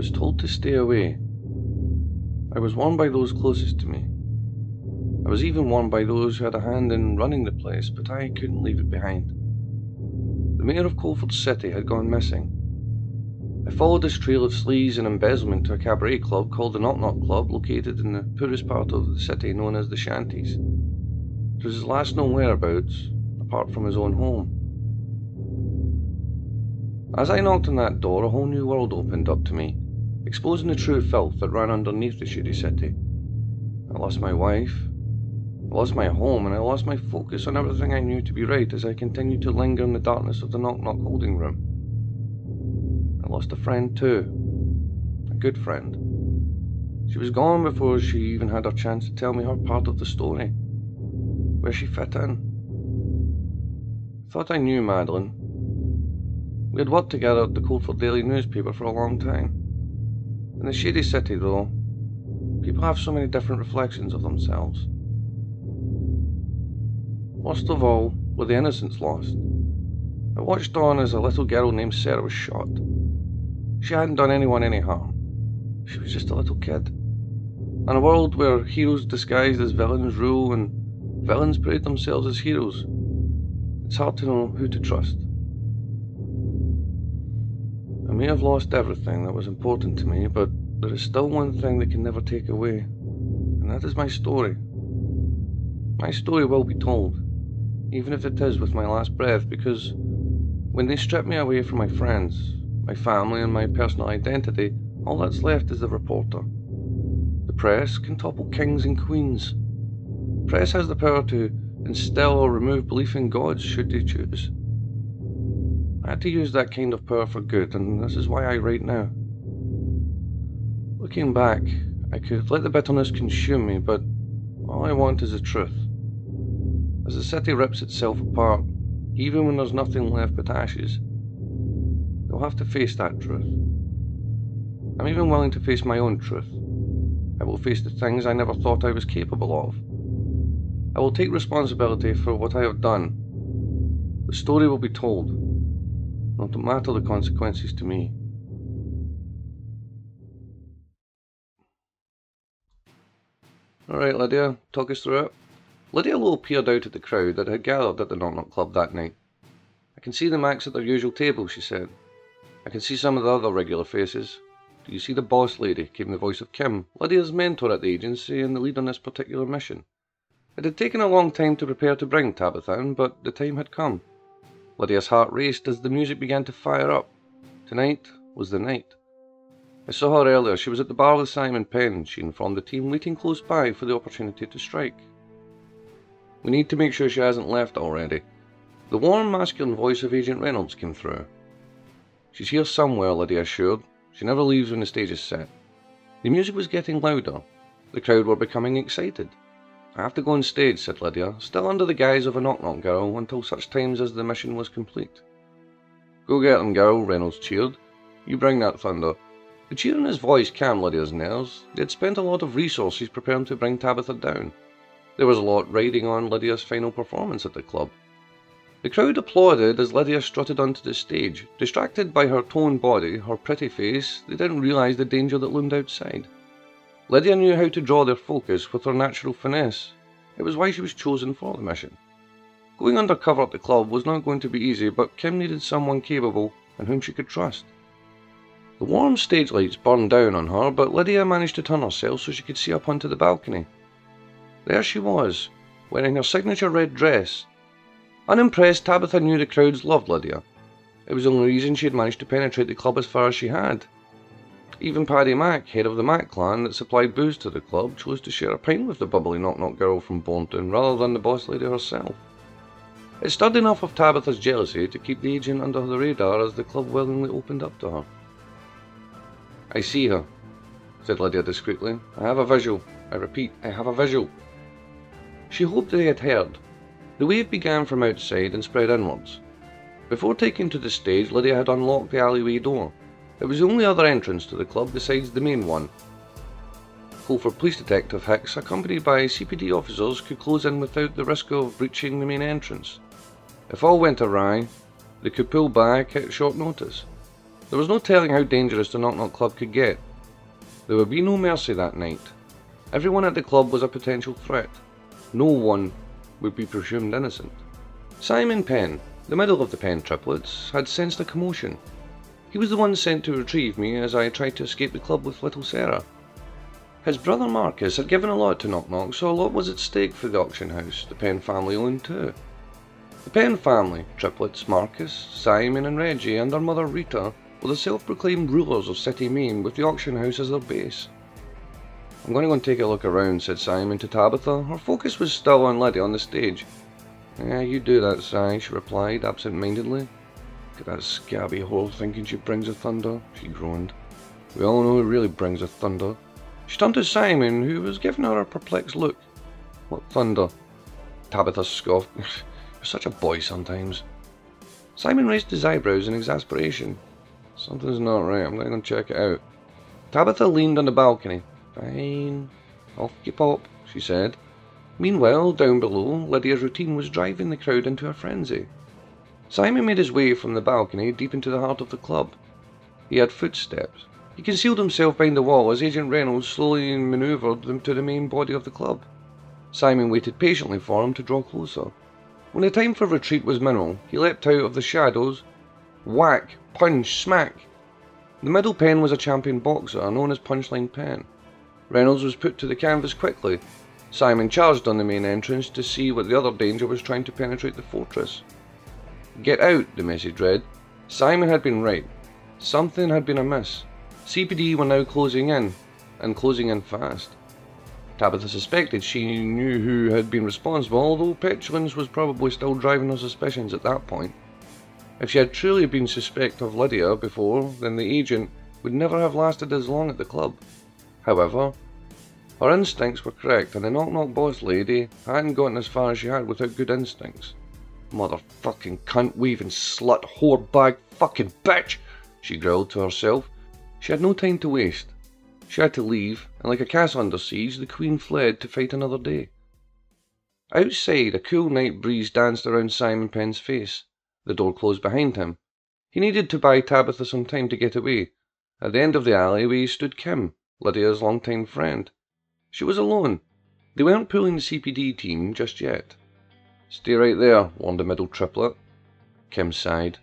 was told to stay away. I was warned by those closest to me. I was even warned by those who had a hand in running the place, but I couldn't leave it behind. The mayor of Coldford City had gone missing. I followed his trail of sleaze and embezzlement to a cabaret club called the Knock Knock Club, located in the poorest part of the city known as the Shanties. It was his last known whereabouts, apart from his own home. As I knocked on that door, a whole new world opened up to me, exposing the true filth that ran underneath the shady city. I lost my wife, I lost my home, and I lost my focus on everything I knew to be right as I continued to linger in the darkness of the Knock Knock holding room. I lost a friend too, a good friend. She was gone before she even had her chance to tell me her part of the story, where she fit in. I thought I knew Madeline. We had worked together at the Coldford Daily newspaper for a long time. In the shady city, though, people have so many different reflections of themselves. Worst of all were the innocents lost. I watched on as a little girl named Sarah was shot. She hadn't done anyone any harm. She was just a little kid. In a world where heroes disguised as villains rule and villains parade themselves as heroes, it's hard to know who to trust. May have lost everything that was important to me, but there is still one thing that can never take away, and that is my story. My story will be told even if it is with my last breath, because when they strip me away from my friends, my family, and my personal identity, all that's left is the reporter. The press can topple kings and queens. Press has the power to instill or remove belief in gods should they choose. I had to use that kind of power for good, and this is why I write now. Looking back, I could let the bitterness consume me, but all I want is the truth. As the city rips itself apart, even when there's nothing left but ashes, they'll have to face that truth. I'm even willing to face my own truth. I will face the things I never thought I was capable of. I will take responsibility for what I have done. The story will be told, no matter the consequences to me. Alright, Lydia, talk us through it. Lydia Lowe peered out at the crowd that had gathered at the Knock Knock Club that night. I can see the Macs at their usual table, she said. I can see some of the other regular faces. Do you see the boss lady? came the voice of Kim, Lydia's mentor at the agency and the lead on this particular mission. It had taken a long time to prepare to bring Tabitha in, but the time had come. Lydia's heart raced as the music began to fire up. Tonight was the night. I saw her earlier. She was at the bar with Simon Penn, she informed the team, waiting close by for the opportunity to strike. We need to make sure she hasn't left already. The warm, masculine voice of Agent Reynolds came through. She's here somewhere, Lydia assured. She never leaves when the stage is set. The music was getting louder. The crowd were becoming excited. I have to go on stage, said Lydia, still under the guise of a knock-knock girl until such times as the mission was complete. Go get them, girl, Reynolds cheered. You bring that thunder. The cheer in his voice calmed Lydia's nerves. They had spent a lot of resources preparing to bring Tabitha down. There was a lot riding on Lydia's final performance at the club. The crowd applauded as Lydia strutted onto the stage. Distracted by her toned body, her pretty face, they didn't realise the danger that loomed outside. Lydia knew how to draw their focus with her natural finesse. It was why she was chosen for the mission. Going undercover at the club was not going to be easy, but Kim needed someone capable and whom she could trust. The warm stage lights burned down on her, but Lydia managed to turn herself so she could see up onto the balcony. There she was, wearing her signature red dress. Unimpressed, Tabitha knew the crowds loved Lydia. It was the only reason she had managed to penetrate the club as far as she had. Even Paddy Mac, head of the Mac clan that supplied booze to the club, chose to share a pint with the bubbly knock-knock girl from Bournemouth rather than the boss lady herself. It stirred enough of Tabitha's jealousy to keep the agent under the radar as the club willingly opened up to her. I see her, said Lydia discreetly. I have a visual. I repeat, I have a visual. She hoped they had heard. The wave began from outside and spread inwards. Before taking to the stage, Lydia had unlocked the alleyway door. It was the only other entrance to the club besides the main one. Coldford Police Detective Hicks, accompanied by CPD officers, could close in without the risk of breaching the main entrance. If all went awry, they could pull back at short notice. There was no telling how dangerous the Knock Knock Club could get. There would be no mercy that night. Everyone at the club was a potential threat. No one would be presumed innocent. Simon Penn, the middle of the Penn triplets, had sensed a commotion. He was the one sent to retrieve me as I tried to escape the club with little Sarah. His brother Marcus had given a lot to Knock Knock, so a lot was at stake for the auction house the Penn family owned too. The Penn family, triplets Marcus, Simon, and Reggie, and their mother Rita, were the self proclaimed rulers of City Main with the auction house as their base. I'm going to go and take a look around, said Simon to Tabitha. Her focus was still on Lydia on the stage. Yeah, you do that, Si, she replied absent mindedly. Look at that scabby hole thinking she brings a thunder, she groaned. We all know who really brings a thunder. She turned to Simon, who was giving her a perplexed look. What thunder? Tabitha scoffed. You're such a boy sometimes. Simon raised his eyebrows in exasperation. Something's not right. I'm going to check it out. Tabitha leaned on the balcony. Fine. Off you pop, she said. Meanwhile, down below, Lydia's routine was driving the crowd into a frenzy. Simon made his way from the balcony deep into the heart of the club. He had footsteps. He concealed himself behind the wall as Agent Reynolds slowly manoeuvred them to the main body of the club. Simon waited patiently for him to draw closer. When the time for retreat was minimal, he leapt out of the shadows. Whack! Punch! Smack! The middle Penn was a champion boxer known as Punchline Penn. Reynolds was put to the canvas quickly. Simon charged on the main entrance to see what the other danger was trying to penetrate the fortress. Get out, the message read. Simon had been right. Something had been amiss. CPD were now closing in, and closing in fast. Tabitha suspected she knew who had been responsible, although petulance was probably still driving her suspicions at that point. If she had truly been suspect of Lydia before, then the agent would never have lasted as long at the club. However, her instincts were correct, and the knock knock boss lady hadn't gotten as far as she had without good instincts. Motherfucking cunt weaving slut whore bag fucking bitch, she growled to herself. She had no time to waste. She had to leave, and like a castle under siege, the Queen fled to fight another day. Outside, a cool night breeze danced around Simon Penn's face. The door closed behind him. He needed to buy Tabitha some time to get away. At the end of the alleyway stood Kim, Lydia's long-time friend. She was alone. They weren't pulling the CPD team just yet. Stay right there, warned the middle triplet. Kim sighed.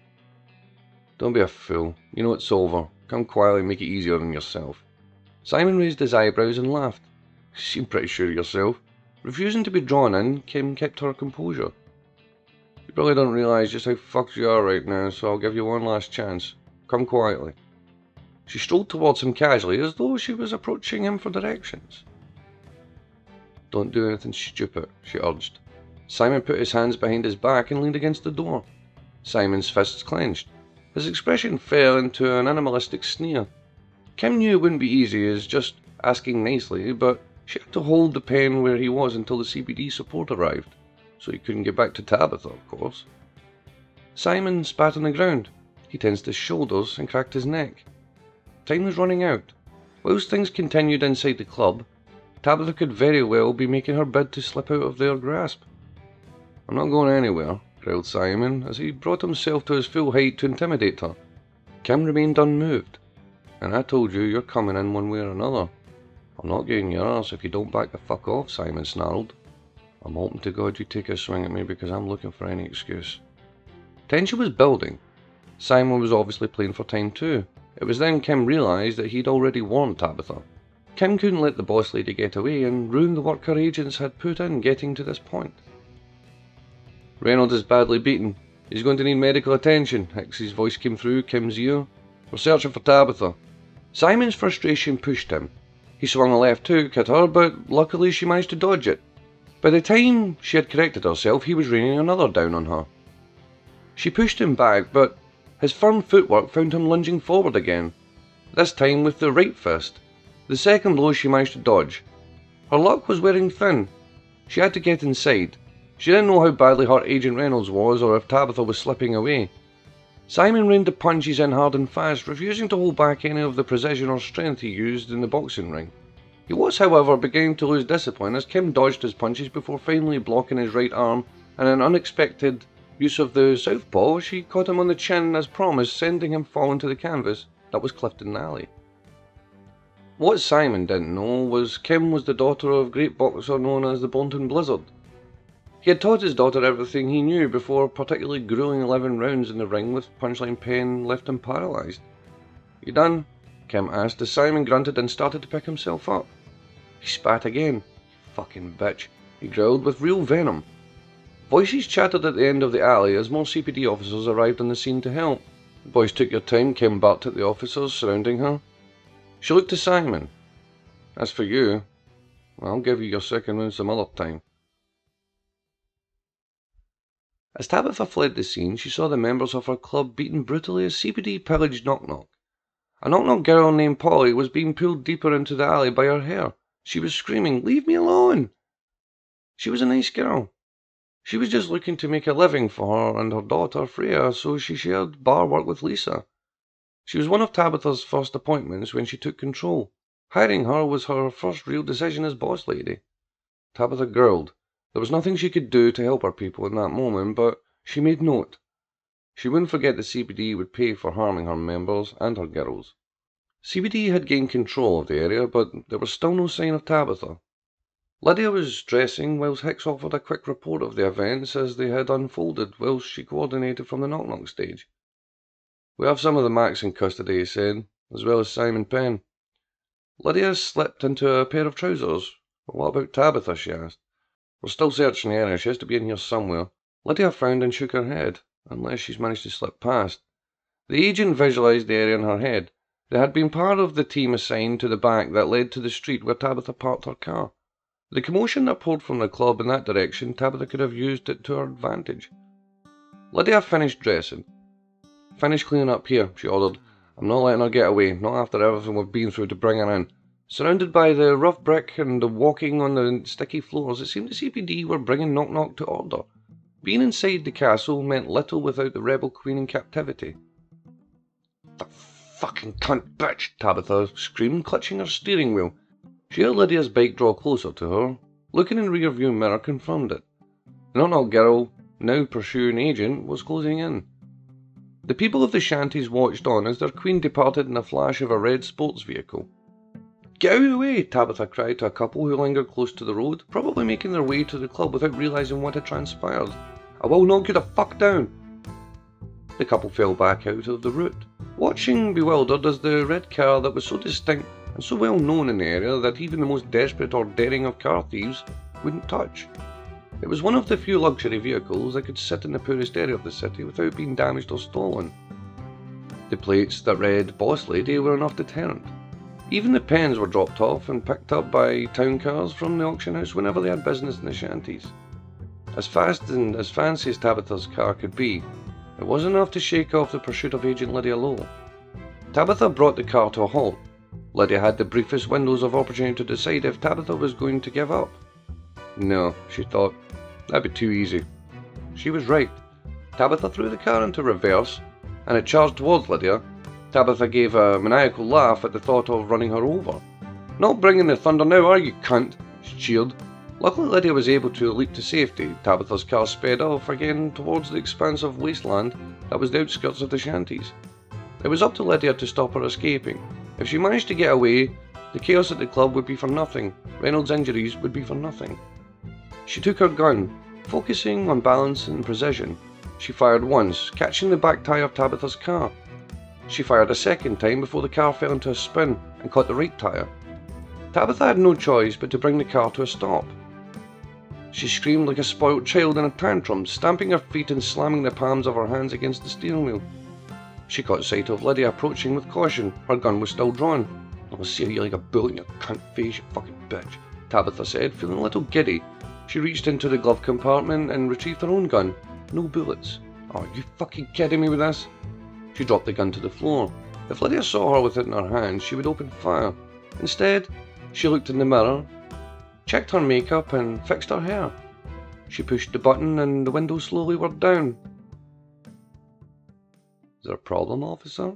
Don't be a fool. You know it's over. Come quietly and make it easier on yourself. Simon raised his eyebrows and laughed. You seem pretty sure of yourself. Refusing to be drawn in, Kim kept her composure. You probably don't realise just how fucked you are right now, so I'll give you one last chance. Come quietly. She strolled towards him casually, as though she was approaching him for directions. Don't do anything stupid, she urged. Simon put his hands behind his back and leaned against the door. Simon's fists clenched. His expression fell into an animalistic sneer. Kim knew it wouldn't be easy as just asking nicely, but she had to hold the Penn where he was until the CPD support arrived, so he couldn't get back to Tabitha, of course. Simon spat on the ground. He tensed his shoulders and cracked his neck. Time was running out. Whilst things continued inside the club, Tabitha could very well be making her bid to slip out of their grasp. I'm not going anywhere, growled Simon, as he brought himself to his full height to intimidate her. Kim remained unmoved. And I told you you're coming in one way or another. I'm not getting yours if you don't back the fuck off, Simon snarled. I'm hoping to God you take a swing at me because I'm looking for any excuse. Tension was building. Simon was obviously playing for time too. It was then Kim realised that he'd already warned Tabitha. Kim couldn't let the boss lady get away and ruin the work her agents had put in getting to this point. Reynolds is badly beaten. He's going to need medical attention, Hicks's voice came through Kim's ear. We're searching for Tabitha. Simon's frustration pushed him. He swung a left hook at her, but luckily she managed to dodge it. By the time she had corrected herself, he was raining another down on her. She pushed him back, but his firm footwork found him lunging forward again, this time with the right fist. The second blow she managed to dodge. Her luck was wearing thin. She had to get inside. She didn't know how badly hurt Agent Reynolds was or if Tabitha was slipping away. Simon reined the punches in hard and fast, refusing to hold back any of the precision or strength he used in the boxing ring. He was, however, beginning to lose discipline as Kim dodged his punches before finally blocking his right arm in an unexpected use of the southpaw, she caught him on the chin as promised, sending him falling to the canvas that was Clifton Alley. What Simon didn't know was Kim was the daughter of a great boxer known as the Bolton Blizzard. He had taught his daughter everything he knew before particularly grueling 11 rounds in the ring with punchline pain left him paralysed. You done? Kim asked as Simon grunted and started to pick himself up. He spat again. Fucking bitch, he growled with real venom. Voices chattered at the end of the alley as more CPD officers arrived on the scene to help. The boys took your time, Kim barked at the officers surrounding her. She looked to Simon. As for you, I'll give you your second round some other time. As Tabitha fled the scene, she saw the members of her club beaten brutally as CPD pillaged Knock Knock. A Knock Knock girl named Polly was being pulled deeper into the alley by her hair. She was screaming, Leave me alone! She was a nice girl. She was just looking to make a living for her and her daughter Freya, so she shared bar work with Lisa. She was one of Tabitha's first appointments when she took control. Hiring her was her first real decision as boss lady. Tabitha growled. There was nothing she could do to help her people in that moment, but she made note. She wouldn't forget the CPD would pay for harming her members and her girls. CPD had gained control of the area, but there was still no sign of Tabitha. Lydia was dressing whilst Hicks offered a quick report of the events as they had unfolded whilst she coordinated from the knock knock stage. We have some of the Macs in custody, he said, as well as Simon Penn. Lydia slipped into a pair of trousers. What about Tabitha? she asked. We're still searching the area. She has to be in here somewhere. Lydia frowned and shook her head, unless she's managed to slip past. The agent visualized the area in her head. They had been part of the team assigned to the back that led to the street where Tabitha parked her car. The commotion that poured from the club in that direction, Tabitha could have used it to her advantage. Lydia finished dressing. Finish cleaning up here, she ordered. I'm not letting her get away, not after everything we've been through to bring her in. Surrounded by the rough brick and the walking on the sticky floors, it seemed the CPD were bringing Knock Knock to order. Being inside the castle meant little without the rebel queen in captivity. The fucking cunt bitch, Tabitha screamed, clutching her steering wheel. She heard Lydia's bike draw closer to her. Looking in rear view mirror confirmed it. The knock knock girl, now pursuing agent, was closing in. The people of the shanties watched on as their queen departed in a flash of a red sports vehicle. Get out of the way, Tabitha cried to a couple who lingered close to the road, probably making their way to the club without realising what had transpired. I will knock you the fuck down. The couple fell back out of the route, watching bewildered as the red car that was so distinct and so well known in the area that even the most desperate or daring of car thieves wouldn't touch. It was one of the few luxury vehicles that could sit in the poorest area of the city without being damaged or stolen. The plates that read Boss Lady were enough deterrent. Even the Penns were dropped off and picked up by town cars from the auction house whenever they had business in the shanties. As fast and as fancy as Tabitha's car could be, it was enough to shake off the pursuit of Agent Lydia Lowe. Tabitha brought the car to a halt Lydia had the briefest windows of opportunity to decide if Tabitha was going to give up. No, she thought, that'd be too easy. She was right. Tabitha threw the car into reverse, and it charged towards Lydia. Tabitha gave a maniacal laugh at the thought of running her over. Not bringing the thunder now, are you, cunt? She cheered. Luckily, Lydia was able to leap to safety. Tabitha's car sped off again towards the expanse of wasteland that was the outskirts of the shanties. It was up to Lydia to stop her escaping, if she managed to get away, the chaos at the club would be for nothing. Reynolds' injuries would be for nothing. She took her gun, focusing on balance and precision. She fired once, catching the back tyre of Tabitha's car. She fired a second time before the car fell into a spin and caught the right tyre. Tabitha had no choice but to bring the car to a stop. She screamed like a spoilt child in a tantrum, stamping her feet and slamming the palms of her hands against the steering wheel. She caught sight of Lydia approaching with caution. Her gun was still drawn. I'll see you like a bullet in your cunt face, you fucking bitch, Tabitha said, feeling a little giddy. She reached into the glove compartment and retrieved her own gun. No bullets. Are you fucking kidding me with this? She dropped the gun to the floor. If Lydia saw her with it in her hand, she would open fire. Instead, she looked in the mirror, checked her makeup, and fixed her hair. She pushed the button and the window slowly whirred down. Is there a problem, officer?